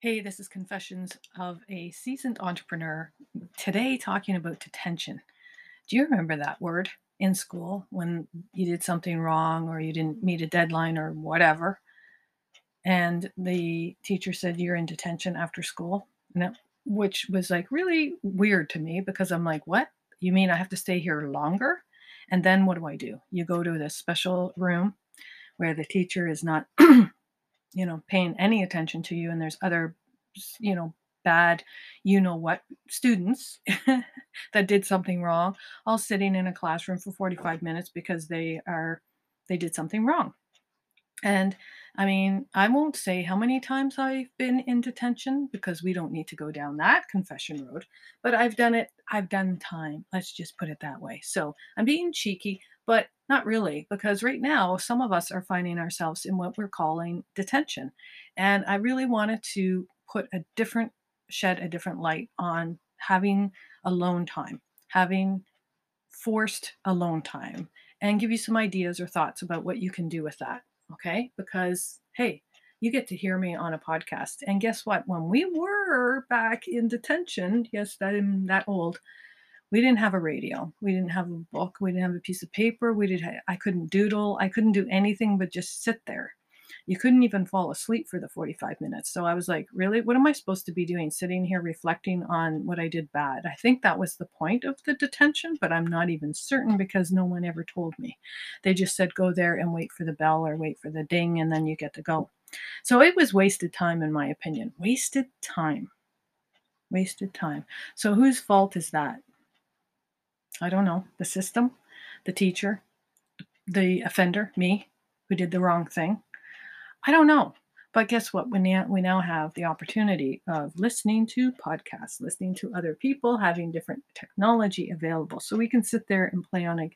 Hey, this is Confessions of a Seasoned Entrepreneur. Today, talking about detention. Do you remember that word in school when you did something wrong or you didn't meet a deadline or whatever? And the teacher said, You're in detention after school, it- which was like really weird to me because I'm like, What? You mean I have to stay here longer? And then what do I do? You go to this special room where the teacher is not you know, paying any attention to you and there's other, you know, bad, you know what, students that did something wrong, all sitting in a classroom for 45 minutes because they are they did something wrong. And I mean, I won't say how many times I've been in detention because we don't need to go down that confession road, but I've done it. I've done time. Let's just put it that way. So I'm being cheeky, but not really, because right now, some of us are finding ourselves in what we're calling detention. And I really wanted to put a different, shed a different light on having alone time, having forced alone time, and give you some ideas or thoughts about what you can do with that okay? Because, hey, you get to hear me on a podcast. And guess what? When we were back in detention, yes, I'm mm, that old, we didn't have a radio. We didn't have a book. We didn't have a piece of paper. We did I couldn't doodle. I couldn't do anything but just sit there you couldn't even fall asleep for the 45 minutes. So I was like, really? What am I supposed to be doing? Sitting here reflecting on what I did bad. I think that was the point of the detention, but I'm not even certain because no one ever told me. They just said, go there and wait for the bell or wait for the ding, and then you get to go. So it was wasted time, in my opinion. Wasted time. Wasted time. So whose fault is that? I don't know. The system, the teacher, the offender, me, who did the wrong thing. I don't know. But guess what? We now, we now have the opportunity of listening to podcasts, listening to other people, having different technology available. So we can sit there and play on a,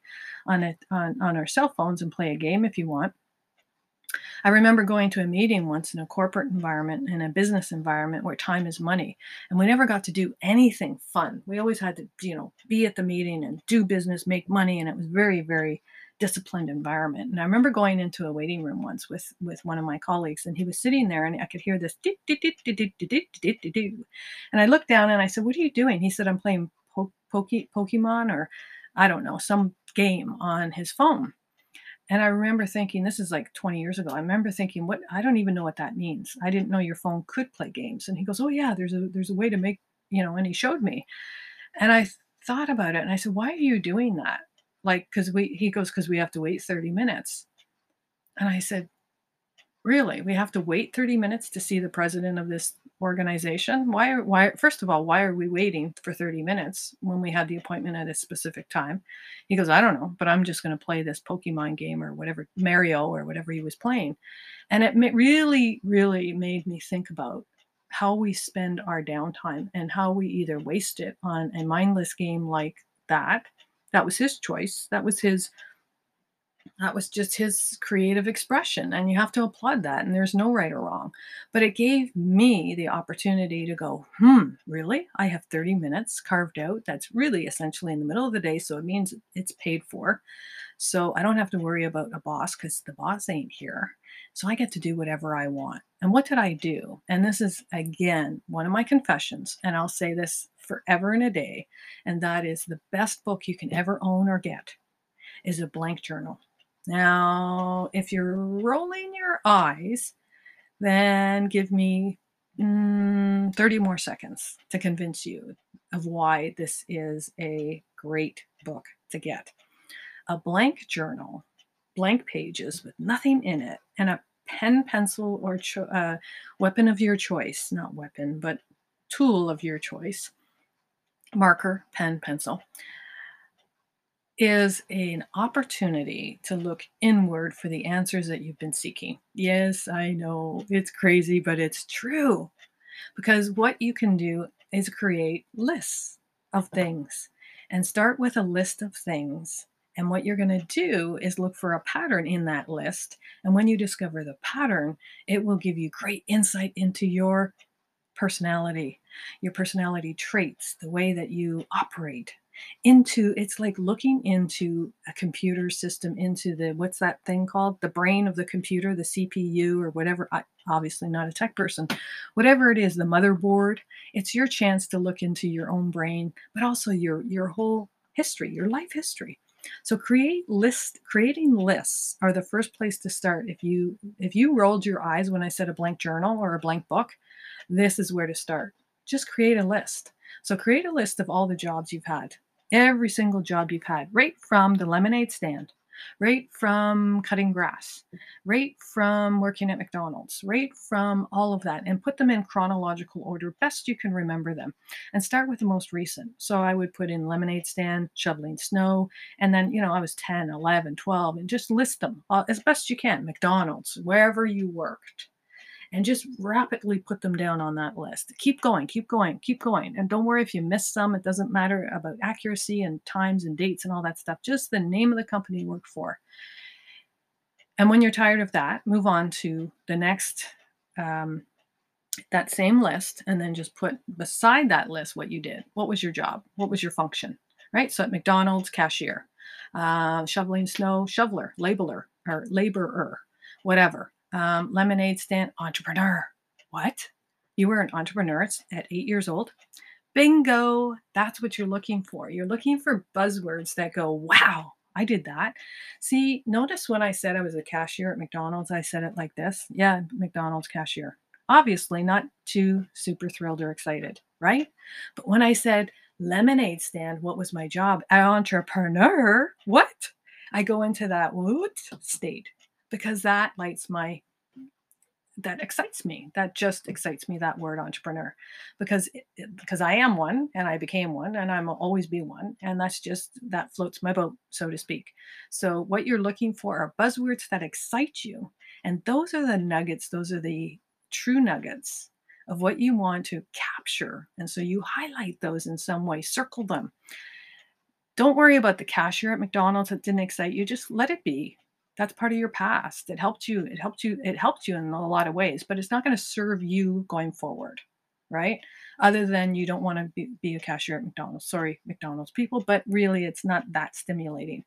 on it on, on our cell phones and play a game if you want. I remember going to a meeting once in a corporate environment, in a business environment where time is money, and we never got to do anything fun. We always had to, you know, be at the meeting and do business, make money, and it was very, very disciplined environment. And I remember going into a waiting room once with with one of my colleagues, and he was sitting there, and I could hear this, and I looked down and I said, "What are you doing?" He said, "I'm playing po- Poke- Pokemon or I don't know some game on his phone." And I remember thinking, this is like 20 years ago. I remember thinking, what I don't even know what that means. I didn't know your phone could play games. And he goes, Oh yeah, there's a there's a way to make, you know, and he showed me. And I thought about it and I said, Why are you doing that? like because we he goes because we have to wait 30 minutes and i said really? We have to wait 30 minutes to see the president of this organization? Why why first of all why are we waiting for 30 minutes when we had the appointment at a specific time? He goes i don't know but i'm just going to play this pokemon game or whatever mario or whatever he was playing. And it really really made me think about how we spend our downtime and how we either waste it on a mindless game like that. That was his choice. That was his that was just his creative expression and you have to applaud that and there's no right or wrong. But it gave me the opportunity to go hmm really? I have 30 minutes carved out? That's really essentially in the middle of the day so it means it's paid for. So i don't have to worry about a boss because the boss ain't here. So i get to do whatever i want. And what did i do? And this is again one of my confessions and i'll say this forever and a day, and that is the best book you can ever own or get is a blank journal. Now, if you're rolling your eyes, then give me mm, 30 more seconds to convince you of why this is a great book to get. A blank journal, blank pages with nothing in it, and a pen, pencil, or cho- uh, weapon of your choice, not weapon, but tool of your choice, marker, pen, pencil, is an opportunity to look inward for the answers that you've been seeking. Yes, I know it's crazy, but it's true. Because what you can do is create lists of things and start with a list of things. And what you're going to do is look for a pattern in that list. And when you discover the pattern, it will give you great insight into your personality, your personality traits, the way that you operate. Into it's like looking into a computer system into the what's that thing called? The brain of the computer the cpu or whatever I, obviously not a tech person whatever it is the motherboard it's your chance to look into your own brain but also your your whole history your life history. So create list creating lists are the first place to start. If you if you rolled your eyes when i said a blank journal or a blank book this is where to start. Just create a list. So create a list of all the jobs you've had every single job you've had right from the lemonade stand right from cutting grass, right from working at McDonald's, right from all of that, and put them in chronological order, best you can remember them, and start with the most recent. So I would put in lemonade stand, shoveling snow, and then, you know, I was 10, 11, 12, and just list them uh, as best you can. McDonald's, wherever you worked and just rapidly put them down on that list. Keep going, keep going, keep going. And don't worry if you miss some, it doesn't matter about accuracy and times and dates and all that stuff, just the name of the company you work for. And when you're tired of that, move on to the next, um, that same list, and then just put beside that list what you did. What was your job? What was your function? Right? So at McDonald's, cashier, uh, shoveling snow, shoveler, labeler, or laborer, whatever um, lemonade stand entrepreneur. What? You were an entrepreneur at eight years old? Bingo! That's what you're looking for. You're looking for buzzwords that go, wow, I did that. See, notice when I said I was a cashier at McDonald's, I said it like this. Yeah, McDonald's cashier. Obviously, not too super thrilled or excited, right? But when I said lemonade stand, what was my job? Entrepreneur. What? I go into that what state because that lights my that excites me. That just excites me that word entrepreneur because it, because i am one and i became one and i'm always be one and that's just that floats my boat so to speak. So what you're looking for are buzzwords that excite you and those are the nuggets those are the true nuggets of what you want to capture and so you highlight those in some way circle them. Don't worry about the cashier at mcdonald's that didn't excite you just let it be that's part of your past it helped you it helped you it helped you in a lot of ways but it's not going to serve you going forward right other than you don't want to be, be a cashier at mcdonald's sorry mcdonald's people but really it's not that stimulating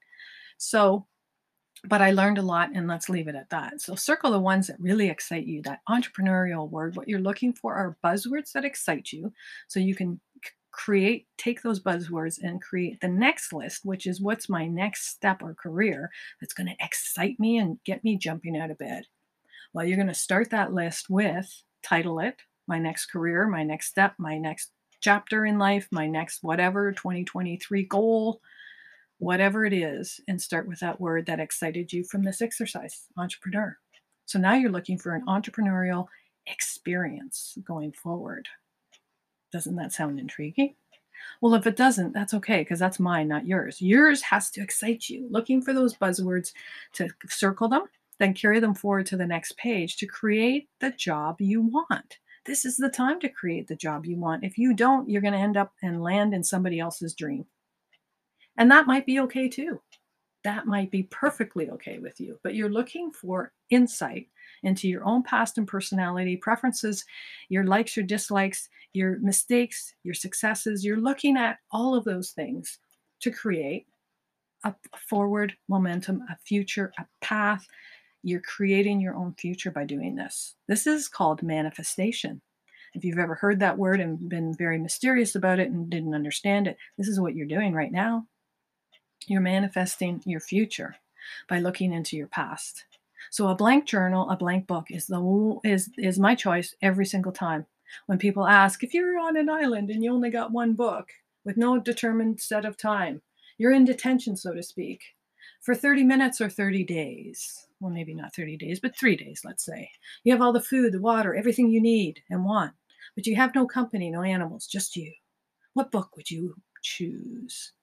so but I learned a lot, and let's leave it at that. So, circle the ones that really excite you, that entrepreneurial word. What you're looking for are buzzwords that excite you so you can create take those buzzwords and create the next list which is what's my next step or career that's going to excite me and get me jumping out of bed. Well you're going to start that list with title it my next career my next step my next chapter in life my next whatever 2023 goal whatever it is and start with that word that excited you from this exercise entrepreneur. So now you're looking for an entrepreneurial experience going forward doesn't that sound intriguing? Well, if it doesn't, that's okay because that's mine, not yours. Yours has to excite you. Looking for those buzzwords to circle them, then carry them forward to the next page to create the job you want. This is the time to create the job you want. If you don't, you're going to end up and land in somebody else's dream. And that might be okay too. That might be perfectly okay with you, but you're looking for insight into your own past and personality, preferences, your likes, your dislikes, your mistakes, your successes. You're looking at all of those things to create a forward momentum, a future, a path. You're creating your own future by doing this. This is called manifestation. If you've ever heard that word and been very mysterious about it and didn't understand it, this is what you're doing right now. You're manifesting your future by looking into your past. So a blank journal, a blank book is the is is my choice every single time. When people ask if you're on an island and you only got one book with no determined set of time, you're in detention, so to speak, for 30 minutes or 30 days. Well, maybe not 30 days, but three days, let's say. You have all the food, the water, everything you need and want, but you have no company, no animals, just you. What book would you choose?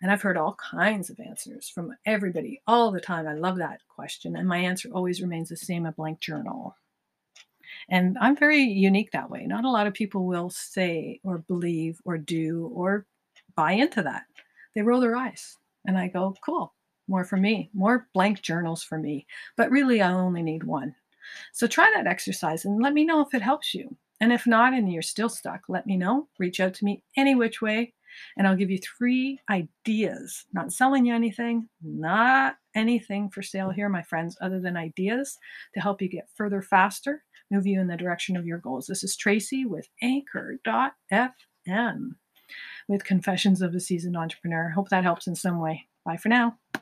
And I've heard all kinds of answers from everybody all the time. I love that question. And my answer always remains the same a blank journal. And I'm very unique that way. Not a lot of people will say or believe or do or buy into that. They roll their eyes. And I go, cool, more for me, more blank journals for me. But really, I only need one. So try that exercise and let me know if it helps you. And if not, and you're still stuck, let me know. Reach out to me any which way And I'll give you three ideas, not selling you anything, not anything for sale mm. here, my friends, other than ideas to help you get further faster, move you in the direction of your goals. This is Tracey with Anchor.fm with Confessions of a Seasoned Entrepreneur. Hope that helps in some way. Bye for now.